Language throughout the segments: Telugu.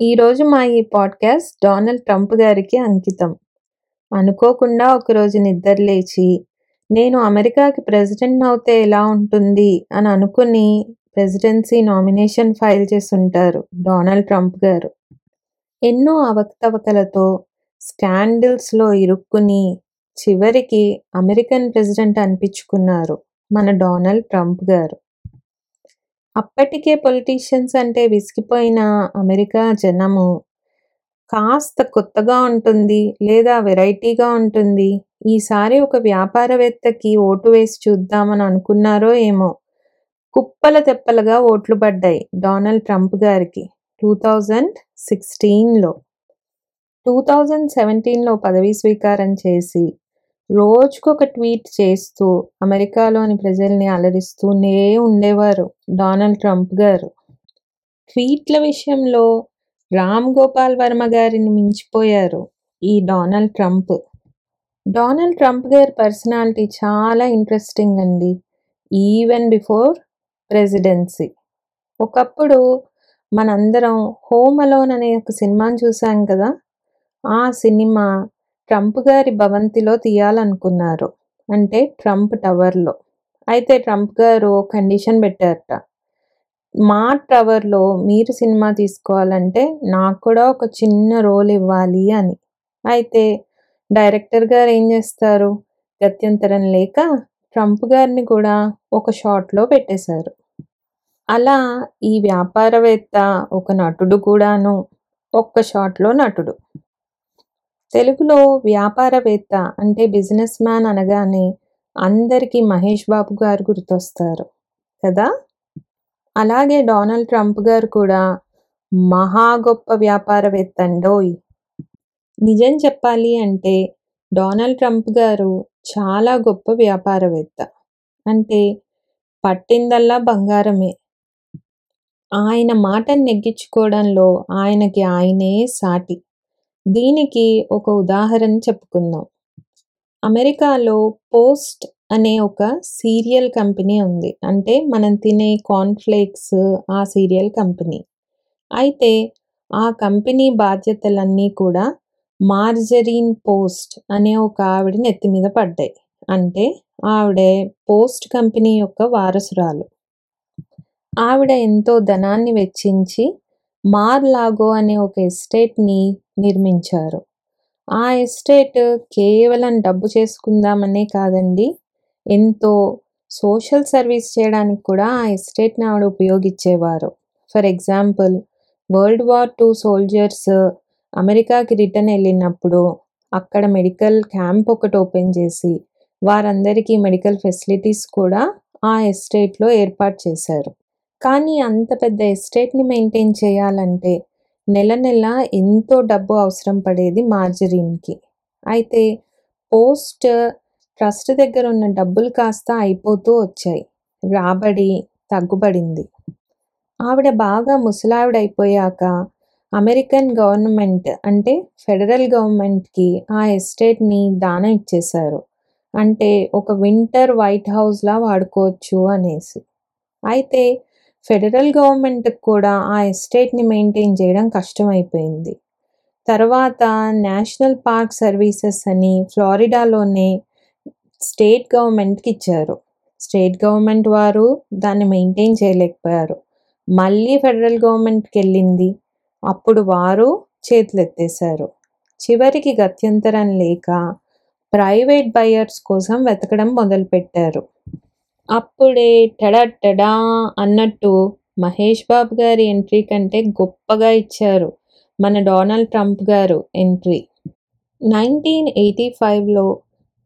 ఈరోజు మా ఈ పాడ్‌కాస్ట్ డొనాల్డ్ ట్రంప్ గారికి అంకితం. అనుకోకుండా ఒకరోజు నిద్రలేచి, నేను అమెరికాకి ప్రెసిడెంట్‌నవుతే ఎలా ఉంటుంది అని అనుకుని ప్రెసిడెన్సీ నామినేషన్ ఫైల్ చేసుంటారు డొనాల్డ్ ట్రంప్ గారు. ఎన్నో అవకతవకలతో, స్కాండిల్స్లో ఇరుక్కుని చివరికి అమెరికన్ ప్రెసిడెంట్ అనిపించుకున్నారు మన డొనాల్డ్ ట్రంప్ గారు. అప్పటికే పొలిటీషియన్స్ అంటే విసిగిపోయిన అమెరికా జనము కాస్త కొత్తగా ఉంటుంది లేదా వెరైటీగా ఉంటుంది. ఈసారి ఒక వ్యాపారవేత్తకి ఓటు వేసి చూద్దామని అనుకున్నారో ఏమో! కుప్పలు తెప్పలుగా ఓట్లు పడ్డాయి డొనాల్డ్ ట్రంప్ గారికి 2016లో. 2017లో పదవీ స్వీకారం చేసి, రోజుకొక ట్వీట్ చేస్తూ అమెరికాలోని ప్రజల్ని అలరిస్తూనే ఉండేవారు డొనాల్డ్ ట్రంప్ గారు. ట్వీట్ల విషయంలో రామ్ గోపాల్ వర్మ గారిని మించిపోయారు ఈ డొనాల్డ్ ట్రంప్. డొనాల్డ్ ట్రంప్ గారి పర్సనాలిటీ చాలా ఇంట్రెస్టింగ్ అండి. Even before presidency. ఒకప్పుడు మనందరం 'హోమ్ అలోన్' అనే ఒక సినిమాని చూసాం కదా! ఆ సినిమా ట్రంప్ గారి భవంతిలో తీయాలనుకున్నారు. అంటే ట్రంప్ టవర్‌లో. అయితే ట్రంప్ గారు కండిషన్ పెట్టారట. మా టవర్‌లో మీరు సినిమా తీసుకోవాలంటే నాకు కూడా ఒక చిన్న రోల్ ఇవ్వాలి అని. అయితే డైరెక్టర్ గారు ఏం చేస్తారు? గత్యంతరం లేక ట్రంప్ గారిని కూడా ఒక షాట్‌లో పెట్టేశారు. అలా ఈ వ్యాపారవేత్త ఒక నటుడు కూడాను. ఒక్క షాట్‌లో నటుడు. తెలుగులో వ్యాపారవేత్త అంటే బిజినెస్ మ్యాన్ అనగానే అందరికీ మహేష్ బాబు గారు గుర్తొస్తారు. కదా! అలాగే డొనాల్డ్ ట్రంప్ గారు కూడా మహా గొప్ప వ్యాపారవేత్త అండోయ్ నిజం చెప్పాలి అంటే డొనాల్డ్ ట్రంప్ గారు చాలా గొప్ప వ్యాపారవేత్త. అంటే పట్టిందల్లా బంగారమే. ఆయన మాటను నెగ్గించుకోవడంలో ఆయనకి ఆయనే సాటి. దీనికి ఒక ఉదాహరణ చెప్పుకుందాం. అమెరికాలో పోస్ట్ అనే ఒక సీరియల్ కంపెనీ ఉంది. అంటే మనం తినే కార్న్ఫ్లేక్స్ ఆ సీరియల్ కంపెనీ. అయితే ఆ కంపెనీ బాధ్యతలన్నీ కూడా మార్జరీన్ పోస్ట్ అనే ఒక ఆవిడ నెత్తి మీద పడ్డాయి. అంటే ఆవిడ పోస్ట్ కంపెనీ యొక్క వారసురాలు. ఆవిడ ఎంతో ధనాన్ని వెచ్చించి మార్ లాగో అనే ఒక ఎస్టేట్‌ని నిర్మించారు. ఆ ఎస్టేట్ కేవలం డబ్బు చేసుకుందామనే కాదండి. ఎంతో సోషల్ సర్వీస్ చేయడానికి కూడా ఆ ఎస్టేట్‌ని ఆవిడ ఉపయోగించేవారు. For example world war two soldiers అమెరికాకి రిటర్న్ వెళ్ళినప్పుడు అక్కడ మెడికల్ క్యాంప్ ఒకటి ఓపెన్ చేసి వారందరికీ మెడికల్ ఫెసిలిటీస్ కూడా ఆ ఎస్టేట్‌లో ఏర్పాటు చేశారు. కానీ అంత పెద్ద ఎస్టేట్‌ని మెయింటైన్ చేయాలంటే నెల నెలా ఎంతో డబ్బు అవసరం పడేది మార్జరీన్‌కి. అయితే పోస్ట్ ట్రస్ట్ దగ్గర ఉన్న డబ్బులు కాస్త అయిపోతూ వచ్చాయి. రాబడి తగ్గుబడింది. ఆవిడ బాగా ముసలావిడైపోయాక అమెరికన్ గవర్నమెంట్ అంటే ఫెడరల్ గవర్నమెంట్‌కి ఆ ఎస్టేట్‌ని దానం ఇచ్చేశారు. అంటే ఒక వింటర్ వైట్ హౌస్‌లా వాడుకోవచ్చు అనేసి. అయితే ఫెడరల్ గవర్నమెంట్‌కి కూడా ఆ ఎస్టేట్‌ని మెయింటైన్ చేయడం కష్టమైపోయింది. తర్వాత నేషనల్ పార్క్ సర్వీసెస్ అని ఫ్లోరిడాలోనే స్టేట్ గవర్నమెంట్‌కి ఇచ్చారు. స్టేట్ గవర్నమెంట్ వారు దాన్ని మెయింటైన్ చేయలేకపోయారు. మళ్ళీ ఫెడరల్ గవర్నమెంట్కి వెళ్ళింది అప్పుడు వారు చేతులెత్తేశారు. చివరికి గత్యంతరం లేక ప్రైవేట్ బయర్స్ కోసం వెతకడం మొదలుపెట్టారు. అప్పుడే టడటడా అన్నట్టు మహేష్ బాబు గారి ఎంట్రీ కంటే గొప్పగా ఇచ్చారు మన డొనాల్డ్ ట్రంప్ గారు ఎంట్రీ. 1985లో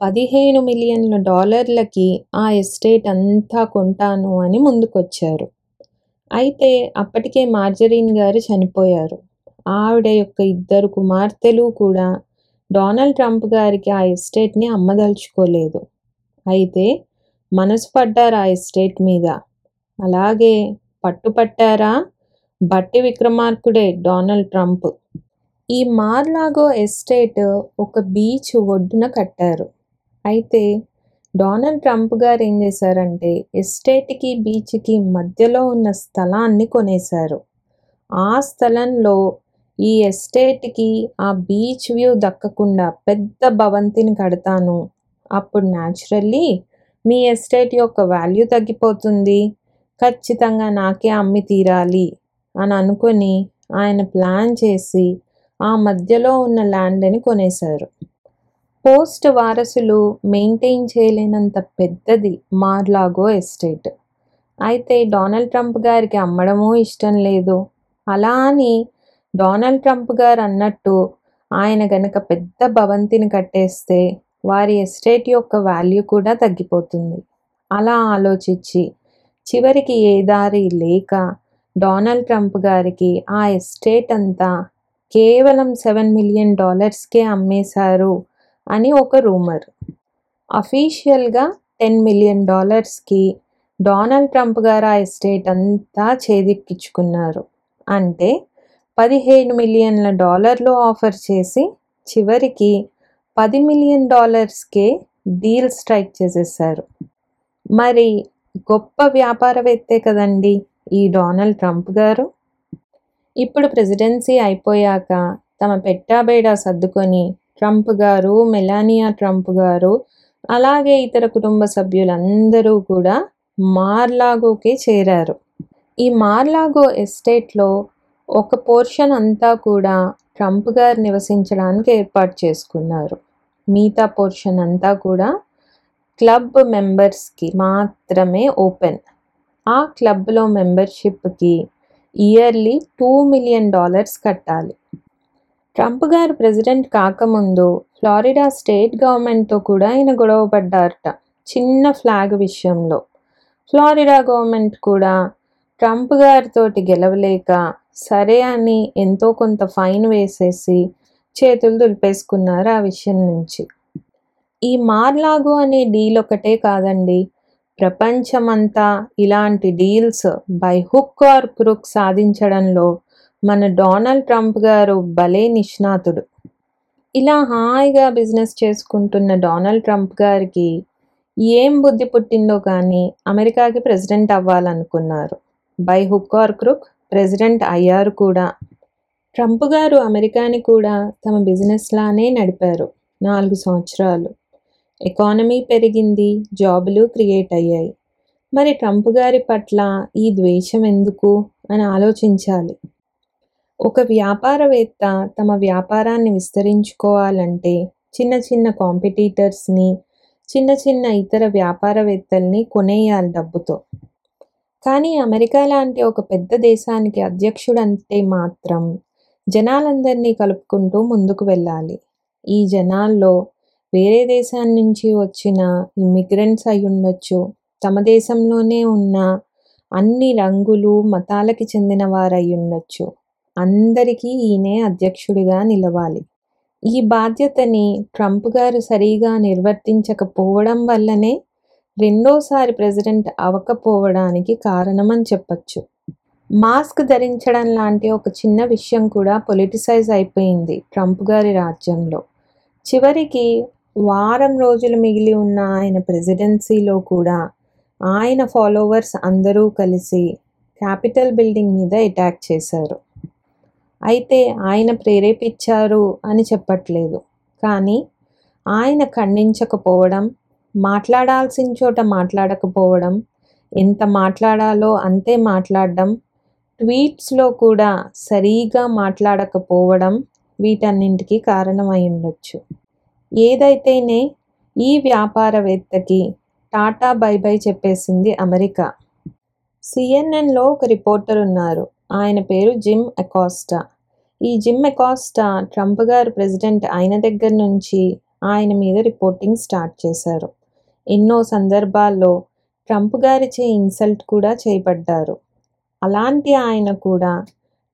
పదిహేను మిలియన్ల డాలర్లకి ఆ ఎస్టేట్ అంతా కొంటాను అని ముందుకొచ్చారు. అయితే అప్పటికే మార్జరీన్ గారు చనిపోయారు. ఆవిడ యొక్క ఇద్దరు కుమార్తెలు కూడా డొనాల్డ్ ట్రంప్ గారికి ఆ ఎస్టేట్‌ని అమ్మదలుచుకోలేదు. అయితే మనసు పడ్డారా ఆ ఎస్టేట్ మీద. అలాగే పట్టుపట్టారా భట్టి విక్రమార్కుడే డొనాల్డ్ ట్రంప్. ఈ మార్లాగో ఎస్టేట్ ఒక బీచ్ ఒడ్డున కట్టారు. అయితే డొనాల్డ్ ట్రంప్ గారు ఏం చేశారంటే ఎస్టేట్‌కి, బీచ్‌కి మధ్యలో ఉన్న స్థలాన్ని కొనేశారు. ఆ స్థలంలో ఈ ఎస్టేట్కి ఆ బీచ్ వ్యూ దక్కకుండా పెద్ద భవంతిని కడతాను అప్పుడు న్యాచురల్లీ మీ ఎస్టేట్ యొక్క వాల్యూ తగ్గిపోతుంది. ఖచ్చితంగా నాకే అమ్మి తీరాలి అని అనుకొని ఆయన ప్లాన్ చేసి ఆ మధ్యలో ఉన్న ల్యాండ్ని కొనేశారు. పోస్ట్ వారసులు మెయింటైన్ చేయలేనంత పెద్దది మార్లాగో ఎస్టేట్. అయితే డొనాల్డ్ ట్రంప్ గారికి అమ్మడమూ ఇష్టం లేదు. అలా అని డొనాల్డ్ ట్రంప్ గారు అన్నట్టు ఆయన గనక పెద్ద భవంతిని కట్టేస్తే వారి ఎస్టేట్ యొక్క వాల్యూ కూడా తగ్గిపోతుంది. అలా ఆలోచించి చివరికి ఏ దారి లేక డొనాల్డ్ ట్రంప్ గారికి ఆ ఎస్టేట్ అంతా కేవలం సెవెన్ మిలియన్ డాలర్స్కే అమ్మేశారు అని ఒక రూమర్. అఫీషియల్గా టెన్ మిలియన్ డాలర్స్కి డొనాల్డ్ ట్రంప్ గారు ఆ ఎస్టేట్ అంతా చేదిక్కించుకున్నారు. అంటే పదిహేను మిలియన్ల డాలర్లు ఆఫర్ చేసి చివరికి పది మిలియన్ డాలర్స్కే డీల్ స్ట్రైక్ చేసేసారు. మరి గొప్ప వ్యాపారవేత్తే కదండి ఈ డొనాల్డ్ ట్రంప్ గారు? ఇప్పుడు ప్రెసిడెన్సీ అయిపోయాక తమ పెట్టాబేడా సర్దుకొని ట్రంప్ గారు మెలానియా ట్రంప్ గారు అలాగే ఇతర కుటుంబ సభ్యులందరూ కూడా మార్లాగోకి చేరారు. ఈ మార్లాగో ఎస్టేట్లో ఒక పోర్షన్ అంతా కూడా ట్రంప్ గారు నివసించడానికి ఏర్పాటు చేసుకున్నారు. మిగతా పోర్షన్ అంతా కూడా క్లబ్ మెంబర్స్కి మాత్రమే ఓపెన్ ఆ క్లబ్లో మెంబర్షిప్కి ఇయర్లీ టూ మిలియన్ డాలర్స్ కట్టాలి. ట్రంప్ గారు ప్రెసిడెంట్ కాకముందు ఫ్లారిడా స్టేట్ గవర్నమెంట్తో కూడా ఆయన గొడవ పడ్డారట చిన్న ఫ్లాగ్ విషయంలో. ఫ్లారిడా గవర్నమెంట్ కూడా ట్రంప్ గారితోటి గెలవలేక సరే అని ఎంతో కొంత ఫైన్ వేసేసి చేతులు దులిపేసుకున్నారు ఆ విషయం నుంచి. ఈ మార్లాగో అనే డీల్ ఒకటే కాదండి. ప్రపంచమంతా ఇలాంటి deals by hook or crook సాధించడంలో మన డొనాల్డ్ ట్రంప్ గారు భలే నిష్ణాతుడు. ఇలా హాయిగా బిజినెస్ చేసుకుంటున్న డొనాల్డ్ ట్రంప్ గారికి ఏం బుద్ధి పుట్టిందో కానీ అమెరికాకి president అవ్వాలనుకున్నారు. By hook or crook president అయ్యారు కూడా. ట్రంప్ గారు అమెరికాని కూడా తమ బిజినెస్లానే నడిపారు నాలుగు సంవత్సరాలు. ఎకానమీ పెరిగింది జాబులు క్రియేట్ అయ్యాయి. మరి ట్రంప్ గారి పట్ల ఈ ద్వేషం ఎందుకు అని ఆలోచించాలి. ఒక వ్యాపారవేత్త తమ వ్యాపారాన్ని విస్తరించుకోవాలంటే చిన్న చిన్న కాంపిటీటర్స్ని చిన్న చిన్న ఇతర వ్యాపారవేత్తల్ని కొనేయాలి డబ్బుతో. కానీ అమెరికా లాంటి ఒక పెద్ద దేశానికి అధ్యక్షుడంటే మాత్రం జనాలందరినీ కలుపుకుంటూ ముందుకు వెళ్ళాలి. ఈ జనాల్లో వేరే దేశం నుంచి వచ్చిన ఇమ్మిగ్రెంట్స్ అయి ఉండొచ్చు. తమ దేశంలోనే ఉన్న అన్ని రంగులు మతాలకి చెందిన వారై ఉండొచ్చు. అందరికీ ఈయనే అధ్యక్షుడిగా నిలవాలి. ఈ బాధ్యతని ట్రంప్ గారు సరిగా నిర్వర్తించకపోవడం వల్లనే రెండోసారి ప్రెసిడెంట్ అవ్వకపోవడానికి కారణమని చెప్పచ్చు. మాస్క్ ధరించడం లాంటి ఒక చిన్న విషయం కూడా పొలిటిసైజ్ అయిపోయింది ట్రంప్ గారి రాజ్యంలో. చివరికి వారం రోజులు మిగిలి ఉన్న ఆయన ప్రెసిడెన్సీలో కూడా ఆయన ఫాలోవర్స్ అందరూ కలిసి క్యాపిటల్ బిల్డింగ్ మీద అటాక్ చేశారు. అయితే ఆయన ప్రేరేపించారు అని చెప్పట్లేదు. కానీ ఆయన ఖండించకపోవడం మాట్లాడాల్సిన చోట మాట్లాడకపోవడం ఎంత మాట్లాడాలో అంతే మాట్లాడడం ట్వీట్స్లో కూడా సరిగా మాట్లాడకపోవడం వీటన్నింటికి కారణమై ఉండొచ్చు. ఏదైతేనే ఈ వ్యాపారవేత్తకి టాటా బై బై చెప్పేసింది అమెరికా. సిఎన్ఎన్లో ఒక రిపోర్టర్ ఉన్నారు. ఆయన పేరు జిమ్ అకాస్టా. ఈ జిమ్ అకాస్టా ట్రంప్ గారు ప్రెసిడెంట్ అయిన దగ్గర నుంచి ఆయన మీద రిపోర్టింగ్ స్టార్ట్ చేశారు. ఎన్నో సందర్భాల్లో ట్రంప్ గారిచే ఇన్సల్ట్ కూడా చేయబడ్డారు. అలాంటి ఆయన కూడా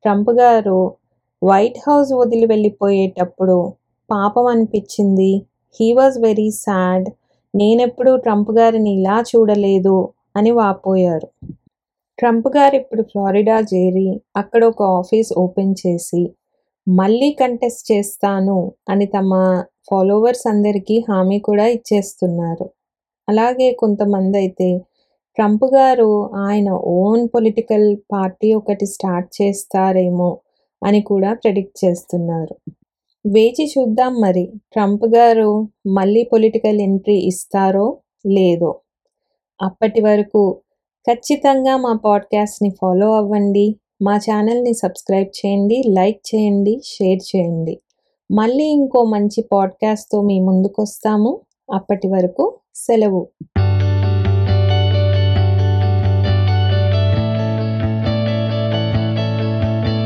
ట్రంప్ గారు వైట్ హౌస్ వదిలి వెళ్ళిపోయేటప్పుడు పాపం అనిపించింది. He was very sad. నేనెప్పుడు ట్రంప్ గారిని ఇలా చూడలేదు అని వాపోయారు. ట్రంప్ గారు ఇప్పుడు ఫ్లారిడా చేరి అక్కడ ఒక ఆఫీస్ ఓపెన్ చేసి మళ్ళీ కంటెస్ట్ చేస్తాను అని తమ ఫాలోవర్స్ అందరికీ హామీ కూడా ఇచ్చేస్తున్నారు. అలాగే కొంతమంది అయితే ట్రంప్ గారు ఆయన ఓన్ పొలిటికల్ పార్టీ ఒకటి స్టార్ట్ చేస్తారేమో అని కూడా ప్రెడిక్ట్ చేస్తున్నారు. వేచి చూద్దాం మరి ట్రంప్ గారు మళ్ళీ పొలిటికల్ ఎంట్రీ ఇస్తారో లేదో? అప్పటి వరకు ఖచ్చితంగా మా పాడ్కాస్ట్ని ఫాలో అవ్వండి మా ఛానల్ని సబ్స్క్రైబ్ చేయండి లైక్ చేయండి షేర్ చేయండి. మళ్ళీ ఇంకో మంచి పాడ్కాస్ట్తో మీ ముందుకు వస్తాము అప్పటి వరకు సెలవు.